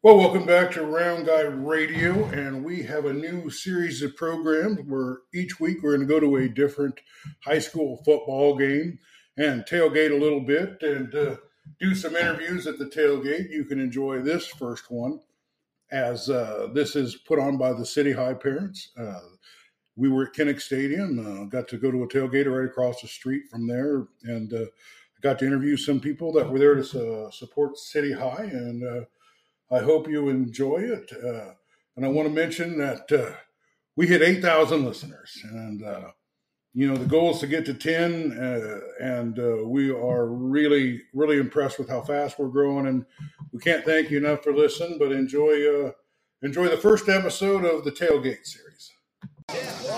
Well, welcome back to Round Guy Radio, and we have a new series of programs where each week we're going to go to a different high school football game and tailgate a little bit and uh, do some interviews at the tailgate. You can enjoy this first one as uh, this is put on by the City High parents. Uh, we were at Kinnick Stadium, uh, got to go to a tailgate right across the street from there, and uh, got to interview some people that were there to uh, support City High and I hope you enjoy it. Uh, and I want to mention that uh, we hit 8,000 listeners. And, uh, you know, the goal is to get to 10. Uh, and uh, we are really, really impressed with how fast we're growing. And we can't thank you enough for listening, but enjoy, uh, enjoy the first episode of the Tailgate series.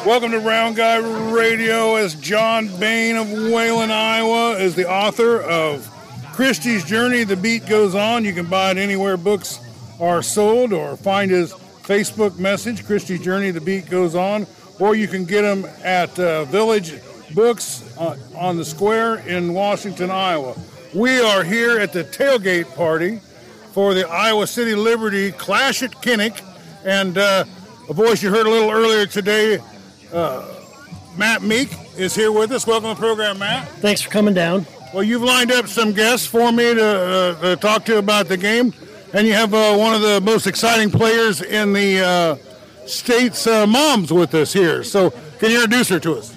Welcome to Round Guy Radio as John Bain of Wayland, Iowa is the author of Christy's Journey, The Beat Goes On. You can buy it anywhere books are sold or find his Facebook message, Christy's Journey, The Beat Goes On. Or you can get them at uh, Village Books uh, on the square in Washington, Iowa. We are here at the tailgate party for the Iowa City Liberty Clash at Kinnick. And uh, a voice you heard a little earlier today, uh, Matt Meek, is here with us. Welcome to the program, Matt. Thanks for coming down. Well, you've lined up some guests for me to, uh, to talk to about the game, and you have uh, one of the most exciting players in the uh, state's uh, moms with us here. So, can you introduce her to us?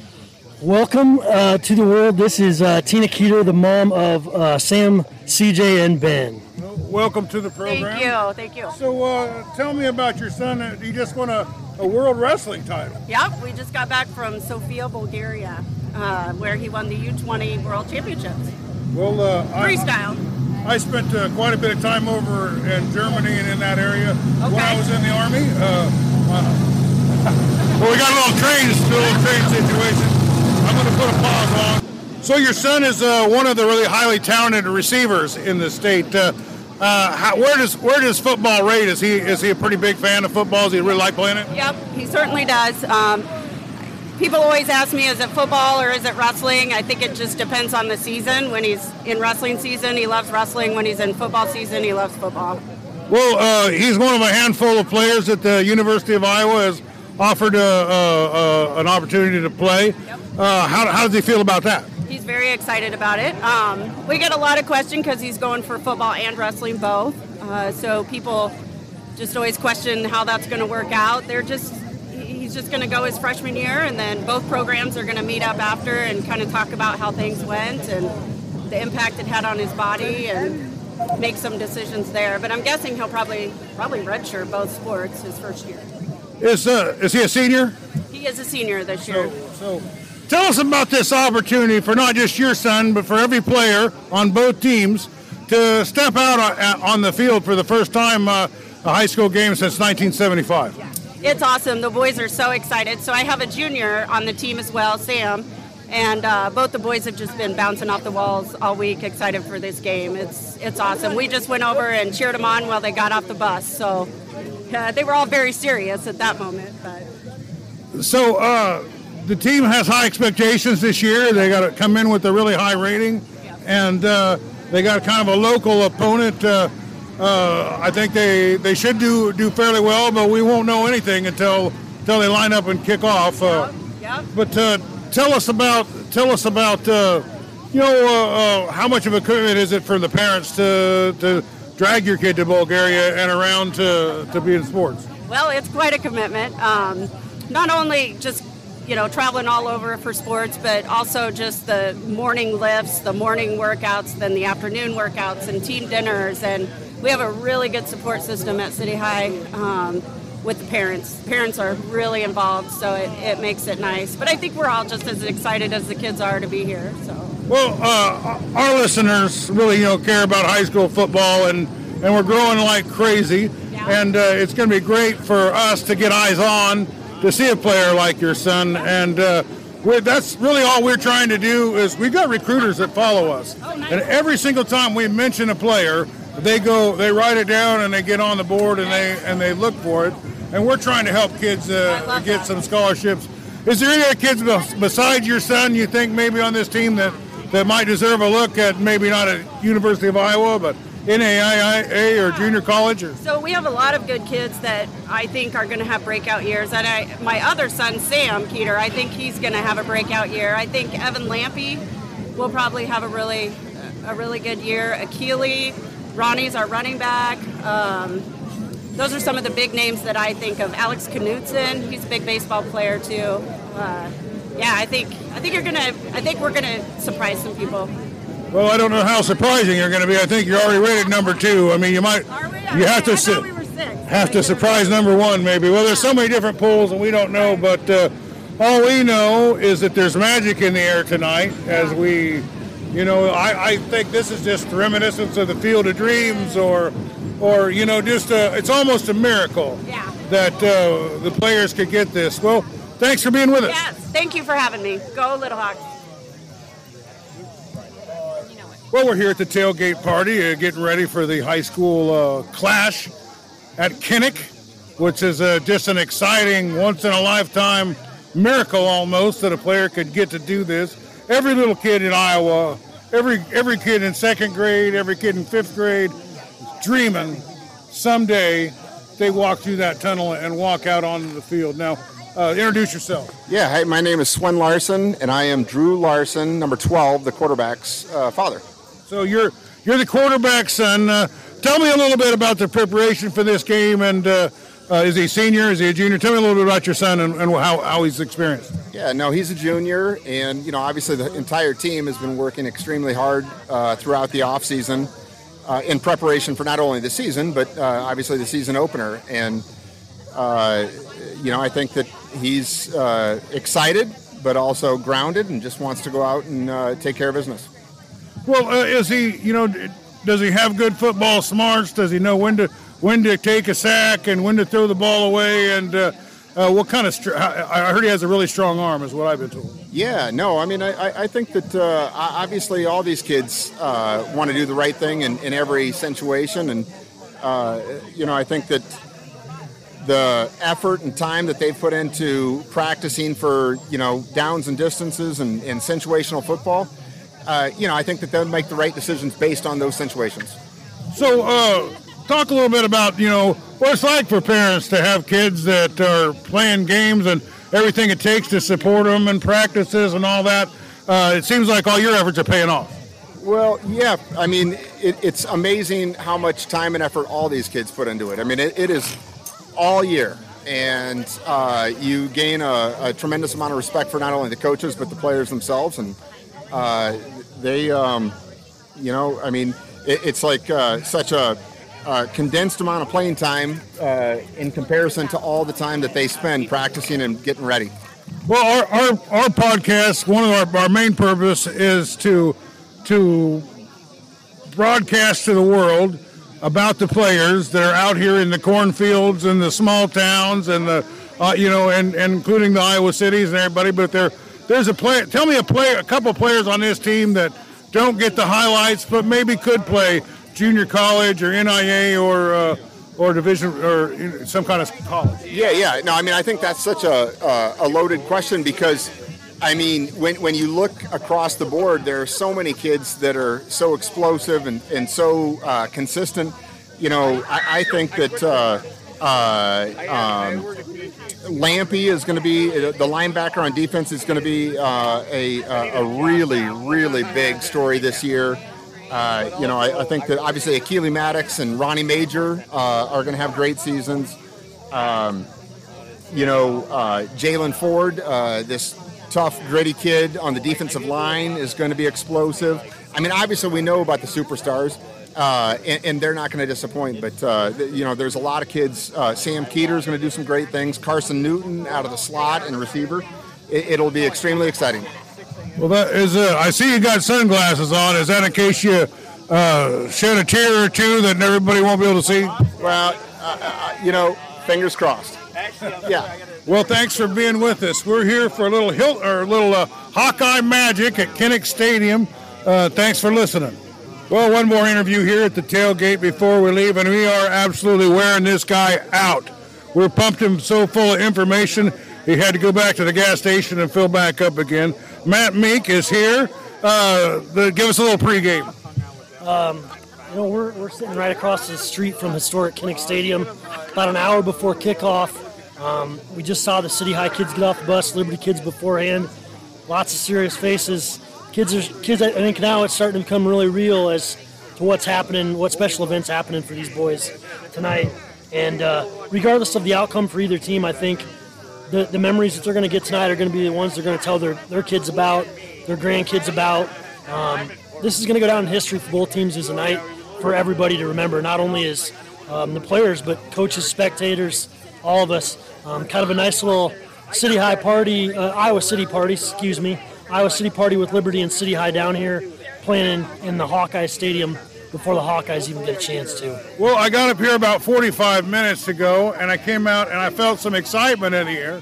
Welcome uh, to the world. This is uh, Tina Kueter, the mom of Sam, CJ, and Ben. Welcome to the program. Thank you. Thank you. So, tell me about your son. He just won a, a world wrestling title. Yep, we just got back from Sofia, Bulgaria uh, where he won the U20 World Championships. Well, uh, freestyle. I, I spent uh, quite a bit of time over in Germany and in that area okay. when I was in the army. Uh, well, we got a little train, little train situation. I'm going to put a pause on. So your son is uh, one of the really highly talented receivers in the state. Uh, how, where does where does football rate? Is he is he a pretty big fan of football? Does he really like playing it? Yep, he certainly does. Um, people always ask me, is it football or is it wrestling? I think it just depends on the season. When he's in wrestling season, he loves wrestling. When he's in football season, he loves football. Well, uh, he's one of a handful of players that the University of Iowa has offered a, a, a, an opportunity to play. Yep. Uh, how, how does he feel about that? He's very excited about it. Um, we get a lot of questions because he's going for football and wrestling both. Uh, so people just always question how that's going to work out. They're just he's just going to go his freshman year, and then both programs are going to meet up after and kind of talk about how things went and the impact it had on his body and make some decisions there. But I'm guessing he'll probably probably redshirt both sports his first year. Is uh, is he a senior? He is a senior this year. So, so tell us about this opportunity for not just your son, but for every player on both teams to step out on the field for the first time uh, a high school game since 1975. Yeah. It's awesome. The boys are so excited. So I have a junior on the team as well, Sam, and uh, both the boys have just been bouncing off the walls all week, excited for this game. It's it's awesome. We just went over and cheered them on while they got off the bus. So uh, they were all very serious at that moment. But so uh, the team has high expectations this year. They got to come in with a really high rating, and uh, they got kind of a local opponent uh, I think they, they should do do fairly well, but we won't know anything until until they line up and kick off. Uh, yeah. But uh, tell us about tell us about uh, you know uh, uh, how much of a commitment is it for the parents to to drag your kid to Bulgaria and around to to be in sports? Well, it's quite a commitment. Um, not only just you know traveling all over for sports, but also just the morning lifts, the morning workouts, then the afternoon workouts, and team dinners and we have a really good support system at City High um, with the parents. Parents are really involved, so it, it makes it nice. But I think we're all just as excited as the kids are to be here. So. Well, uh, our listeners really, you know, care about high school football, and and we're growing like crazy. Yeah. And uh, it's going to be great for us to get eyes on to see a player like your son. And uh, that's really all we're trying to do is we've got recruiters that follow us, oh, nice. and every single time we mention a player they go, they write it down, and they get on the board, and they and they look for it. And we're trying to help kids uh, get that. some scholarships. Is there any other kids besides your son you think maybe on this team that that might deserve a look at maybe not at University of Iowa, but NAIA or junior college? Or? So we have a lot of good kids that I think are going to have breakout years. And I, my other son, Sam Kueter, I think he's going to have a breakout year. I think Evan Lampy will probably have a really, a really good year. Akili, Ronnie's our running back. Um, those are some of the big names that I think of. Alex Knutson, he's a big baseball player too. Uh, yeah, I think I think you're gonna. I think we're gonna surprise some people. Well, I don't know how surprising you're going to be. I think you're already rated number two. I mean, you might you have to we have to surprise number one maybe. Well, there's so many different polls and we don't know, but uh, all we know is that there's magic in the air tonight as we, you know, I, I think this is just reminiscence of the Field of Dreams or, or you know, just a, it's almost a miracle yeah. that uh, the players could get this. Well, thanks for being with us. Yes, thank you for having me. Go Little Hawks. Well, we're here at the tailgate party, uh, getting ready for the high school uh, clash at Kinnick, which is uh, just an exciting, once in a lifetime miracle almost that a player could get to do this. Every little kid in Iowa, every every kid in second grade, every kid in fifth grade, dreaming someday they walk through that tunnel and walk out onto the field. Now, uh, introduce yourself. Yeah, hi, my name is Swen Larson, and I am Drew Larson, number 12, the quarterback's uh, father. So you're you're the quarterback, son. Uh, tell me a little bit about the preparation for this game. And uh, uh, is he a senior? Is he a junior? Tell me a little bit about your son and, and how, how he's experienced. Yeah, no, he's a junior, and you know, obviously the entire team has been working extremely hard uh, throughout the off season uh, in preparation for not only the season, but uh, obviously the season opener. And you know, I think that he's excited, but also grounded, and just wants to go out and take care of business. Well, uh, is he? You know, does he have good football smarts? Does he know when to when to take a sack and when to throw the ball away? And uh, uh, what kind of? Str- I heard he has a really strong arm, is what I've been told. Yeah, no, I mean, I, I think that uh, obviously all these kids uh, want to do the right thing in, in every situation, and uh, you know, I think that the effort and time that they've put into practicing for you know downs and distances and, and situational football uh, you know, I think that they'll make the right decisions based on those situations. So, uh, talk a little bit about you know what it's like for parents to have kids that are playing games and everything it takes to support them and practices and all that. Uh, it seems like all your efforts are paying off. Well, yeah. I mean, it, it's amazing how much time and effort all these kids put into it. I mean, it, it is all year. And uh, you gain a, a, tremendous amount of respect for not only the coaches, but the players themselves. And uh, they, um, you know, I mean, it, it's like uh, such a uh, condensed amount of playing time uh, in comparison to all the time that they spend practicing and getting ready. Well, our, our, our podcast, one of our, our main purpose is to to broadcast to the world about the players that are out here in the cornfields and the small towns and the uh, you know and, and including the Iowa cities and everybody, but they're there's a player. Tell me a player, a couple players on this team that don't get the highlights, but maybe could play junior college or NIA or uh, or division or some kind of college. Yeah, yeah. No, I mean I think that's such a a loaded question because. I mean, when, when you look across the board, there are so many kids that are so explosive and, and so uh, consistent. You know, I, I think that uh, uh, um, Lampy is going to be the linebacker on defense is going to be uh, a, a really really big story this year. Uh, you know, I, I, think that obviously Akili Maddox and Ronnie Major uh, are going to have great seasons. Um, you know, uh, Jalen Ford, uh, this tough, gritty kid on the defensive line, is going to be explosive. I mean, obviously we know about the superstars uh, and, and, they're not going to disappoint. But you know, there's a lot of kids. Sam Kueter is going to do some great things. Carson Newton out of the slot and receiver. It, will be extremely exciting. Well, that is. Uh, I see you got sunglasses on. Is that in case you uh, shed a tear or two that everybody won't be able to see? Well, uh, you know, fingers crossed. Yeah. Well, thanks for being with us. We're here for a little hill or a little Hawkeye magic at Kinnick Stadium. thanks for listening. Well, one more interview here at the tailgate before we leave, and we are absolutely wearing this guy out. We're pumped him so full of information, he had to go back to the gas station and fill back up again. Matt Meek is here. Uh, the, give us a little pregame. Um, You know, we're, we're sitting right across the street from historic Kinnick Stadium. About an hour before kickoff, um, we just saw the City High kids get off the bus, Liberty kids beforehand. Lots of serious faces. Kids are kids. I think now it's starting to become really real as to what's happening, what special events happening for these boys tonight. And uh, regardless of the outcome for either team, I think the, the memories that they're going to get tonight are going to be the ones they're going to tell their, their kids about, their grandkids about. Um, this is going to go down in history for both teams as a night for everybody to remember, not only as um, the players, but coaches, spectators, all of us. Um, kind of a nice little City High party, uh, Iowa City party, excuse me, Iowa City party with Liberty and City High down here playing in, in the Hawkeye Stadium before the Hawkeyes even get a chance to. Well, I got up here about 45 minutes ago, and I came out and I felt some excitement in the air.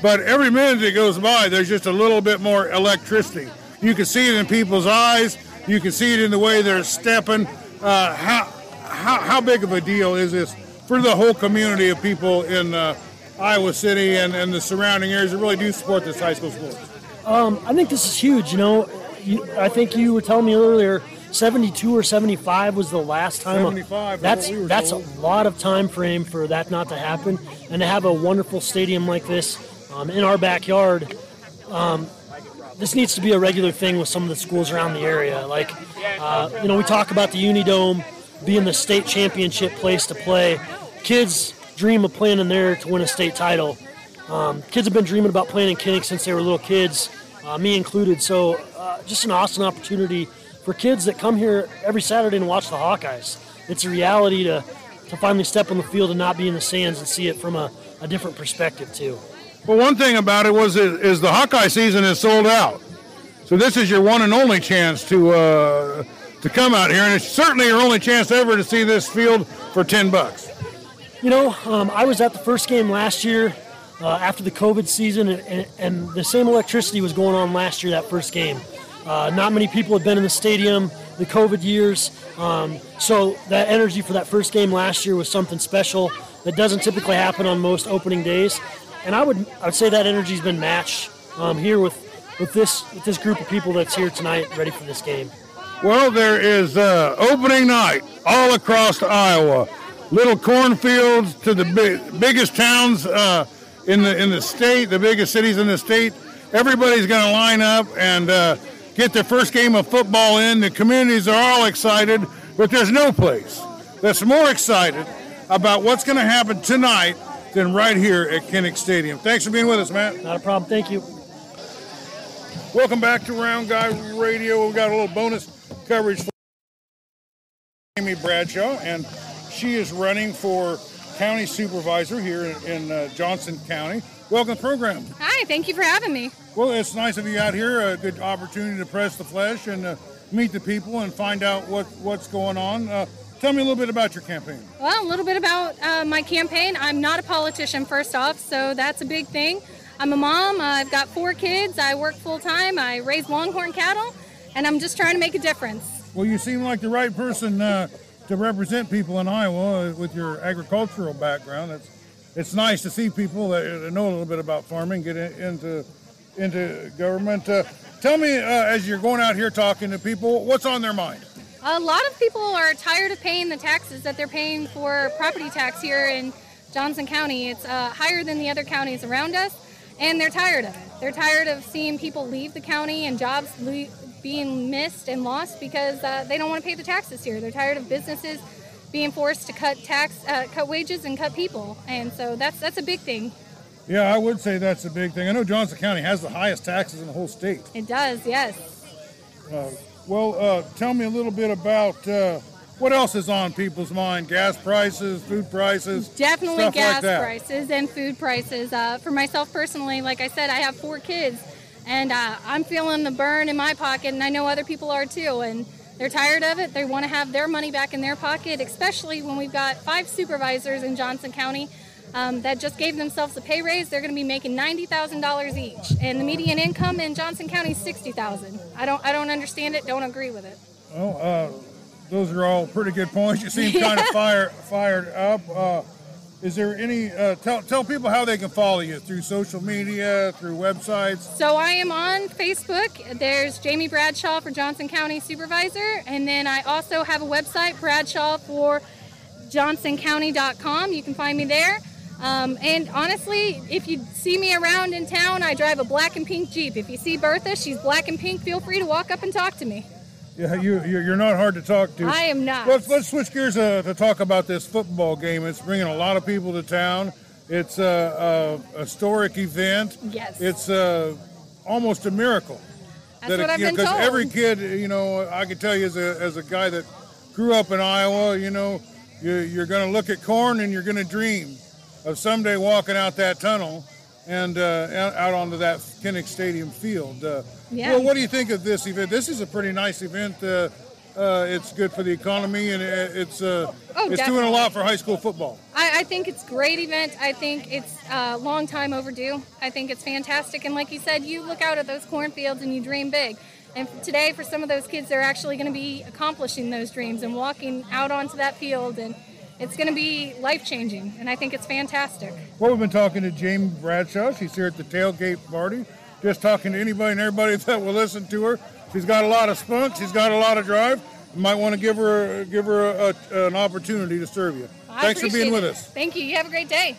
But every minute that goes by, there's just a little bit more electricity. You can see it in people's eyes. You can see it in the way they're stepping uh, how, how, how big of a deal is this for the whole community of people in uh, Iowa City and, and the surrounding areas that really do support this high school sport? Um, I think this is huge. You know, you, I think you were telling me earlier, 72 or 75 was the last time. 75. That's we that's told. a lot of time frame for that not to happen, and to have a wonderful stadium like this um, in our backyard. Um, this needs to be a regular thing with some of the schools around the area. Like, uh, you know, we talk about the Unidome being the state championship place to play. Kids dream of playing in there to win a state title. Um, kids have been dreaming about playing in Kinnick since they were little kids, uh, me included. So, uh, just an awesome opportunity for kids that come here every Saturday and watch the Hawkeyes. It's a reality to, to finally step on the field and not be in the sands and see it from a, a different perspective, too. Well, one thing about it was is, is the Hawkeye season is sold out. So this is your one and only chance to uh, to come out here, and it's certainly your only chance ever to see this field for ten bucks. You know, um, I was at the first game last year uh, after the COVID season, and, and, and, the same electricity was going on last year, that first game. Uh, not many people had been in the stadium the COVID years, um, so that energy for that first game last year was something special that doesn't typically happen on most opening days and I would I would say that energy's been matched um, here with with this with this group of people that's here tonight, ready for this game. Well, there is uh, opening night all across Iowa. Little cornfields to the big, biggest towns uh, in the in the state, the biggest cities in the state. Everybody's going to line up and uh, get their first game of football in. The communities are all excited, but there's no place that's more excited about what's going to happen tonight than right here at Kinnick Stadium. Thanks for being with us, Matt. Not a problem. Thank you. Welcome back to Round Guy Radio. We've got a little bonus coverage for Jamie Bradshaw, and she is running for county supervisor here in, in uh, Johnson County. Welcome to the program. Hi, thank you for having me. Well, it's nice of you out here. A good opportunity to press the flesh and uh, meet the people and find out what, what's going on. Uh, Tell me a little bit about your campaign. Well, a little bit about uh, my campaign. I'm not a politician, first off, so that's a big thing. I'm a mom. I've got four kids. I work full time. I raise longhorn cattle, and I'm just trying to make a difference. Well, you seem like the right person uh, to represent people in Iowa with your agricultural background. It's it's nice to see people that know a little bit about farming get into into government. Uh, tell me, uh, as you're going out here talking to people, what's on their mind? A lot of people are tired of paying the taxes that they're paying for property tax here in Johnson County. It's uh, higher than the other counties around us, and they're tired of it. They're tired of seeing people leave the county and jobs being missed and lost because uh, they don't want to pay the taxes here. They're tired of businesses being forced to cut tax, uh, cut wages, and cut people, and so that's that's a big thing. Yeah, I would say that's a big thing. I know Johnson County has the highest taxes in the whole state. It does, yes. Uh, well, uh, tell me a little bit about uh, what else is on people's mind? Gas prices, food prices? Definitely gas like prices and food prices. Uh, for myself personally, like I said, I have four kids and uh, I'm feeling the burn in my pocket, and I know other people are too. And they're tired of it. They want to have their money back in their pocket, especially when we've got five supervisors in Johnson County um, that just gave themselves a pay raise. They're going to be making ninety thousand dollars each, and the median income in Johnson County is sixty thousand. I don't, I don't understand it. Don't agree with it. Well, uh, those are all pretty good points. You seem kind of fire, fired up. Uh, is there any uh, tell tell people how they can follow you through social media, through websites? So I am on Facebook. There's Jamie Bradshaw for Johnson County Supervisor, and then I also have a website, Bradshaw for johnsoncounty.com. You can find me there. Um, and honestly, if you see me around in town, I drive a black and pink Jeep. If you see Bertha, she's black and pink. Feel free to walk up and talk to me. Yeah, you you're you're not hard to talk to. I am not. Let's let's switch gears uh, to talk about this football game. It's bringing a lot of people to town. It's a, a historic event. Yes. It's uh, almost a miracle. That's what I've you know, been told. every kid, you know, I can tell you as a as a guy that grew up in Iowa, you know, you, you're going to look at corn and you're going to dream of someday walking out that tunnel and uh, out onto that Kinnick Stadium field. Uh, Yeah. Well, what do you think of this event? This is a pretty nice event. Uh, uh, it's good for the economy, and it's uh, Oh, it's doing a lot for high school football. I, I think it's a great event. I think it's a long time overdue. I think it's fantastic. And like you said, you look out at those cornfields and you dream big. And today, for some of those kids, they're actually going to be accomplishing those dreams and walking out onto that field. And it's going to be life changing. And I think it's fantastic. Well, we've been talking to Jamie Bradshaw. She's here at the tailgate party, just talking to anybody and everybody that will listen to her. She's got a lot of spunk. She's got a lot of drive. You might want to give her give her a, a, an opportunity to serve you. I Thanks for being with it. us. Thank you. You have a great day.